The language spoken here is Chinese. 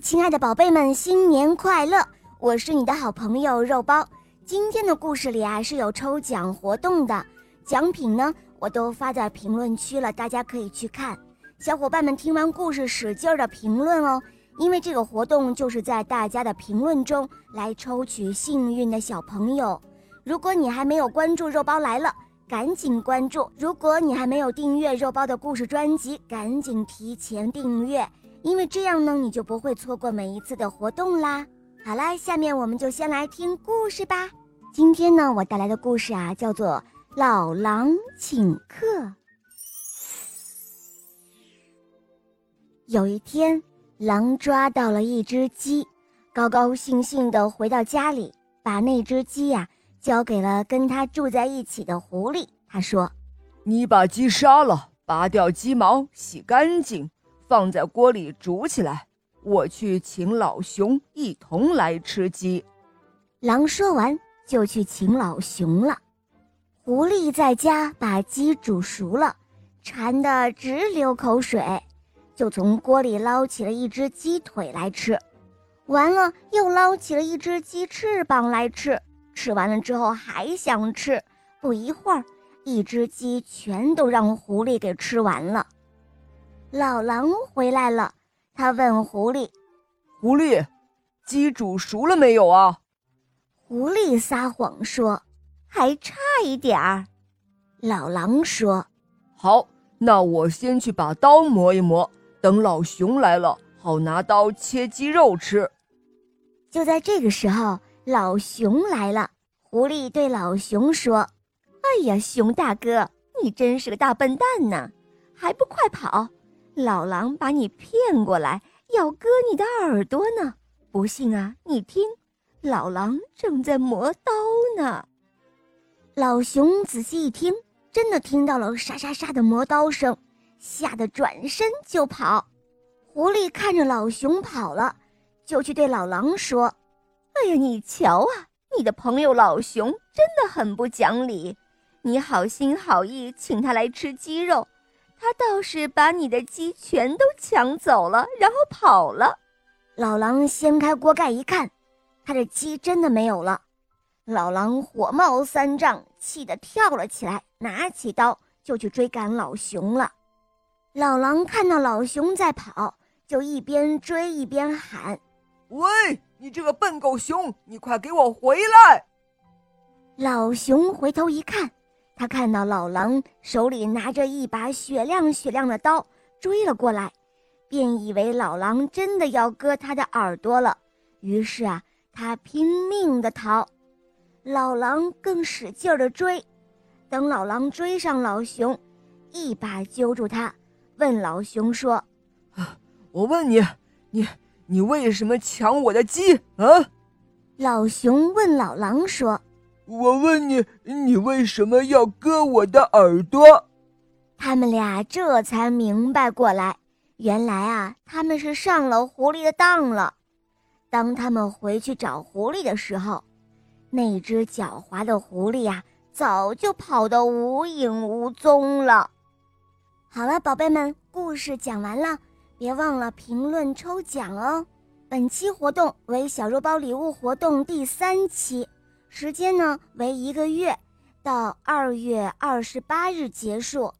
亲爱的宝贝们，新年快乐！我是你的好朋友肉包。今天的故事里啊是有抽奖活动的，奖品呢我都发在评论区了，大家可以去看。小伙伴们听完故事使劲的评论哦，因为这个活动就是在大家的评论中来抽取幸运的小朋友。如果你还没有关注肉包来了，赶紧关注；如果你还没有订阅肉包的故事专辑，赶紧提前订阅，因为这样呢你就不会错过每一次的活动啦。好啦，下面我们就先来听故事吧。今天呢，我带来的故事啊，叫做《老狼请客》。有一天，狼抓到了一只鸡，高高兴兴地回到家里，把那只鸡呀交给了跟他住在一起的狐狸。他说：“你把鸡杀了，拔掉鸡毛，洗干净，放在锅里煮起来。”我去请老熊一同来吃鸡。狼说完就去请老熊了。狐狸在家把鸡煮熟了，馋得直流口水，就从锅里捞起了一只鸡腿来吃。完了，又捞起了一只鸡翅膀来吃。吃完了之后还想吃，不一会儿，一只鸡全都让狐狸给吃完了。老狼回来了。他问狐狸：“狐狸，鸡煮熟了没有啊？”狐狸撒谎说：“还差一点儿。”老狼说：“好，那我先去把刀磨一磨，等老熊来了，好拿刀切鸡肉吃。”就在这个时候，老熊来了。狐狸对老熊说：“哎呀，熊大哥，你真是个大笨蛋呢，还不快跑！”老狼把你骗过来，要割你的耳朵呢。不信啊，你听，老狼正在磨刀呢。老熊仔细一听，真的听到了沙沙沙的磨刀声，吓得转身就跑。狐狸看着老熊跑了，就去对老狼说：“哎呀，你瞧啊，你的朋友老熊真的很不讲理。你好心好意请他来吃鸡肉。”他倒是把你的鸡全都抢走了，然后跑了。老狼掀开锅盖一看，他的鸡真的没有了。老狼火冒三丈，气得跳了起来，拿起刀就去追赶老熊了。老狼看到老熊在跑，就一边追一边喊：“喂，你这个笨狗熊，你快给我回来！”老熊回头一看。他看到老狼手里拿着一把雪亮雪亮的刀追了过来，便以为老狼真的要割他的耳朵了。于是啊，他拼命的逃，老狼更使劲的追。等老狼追上老熊，一把揪住他，问老熊说：“我问你，你你为什么抢我的鸡啊？”老熊问老狼说。我问你，你为什么要割我的耳朵？他们俩这才明白过来，原来啊，他们是上了狐狸的当了。当他们回去找狐狸的时候，那只狡猾的狐狸呀，早就跑得无影无踪了。好了，宝贝们，故事讲完了，别忘了评论抽奖哦。本期活动为小肉包礼物活动第三期。时间呢为一个月，到二月二十八日结束。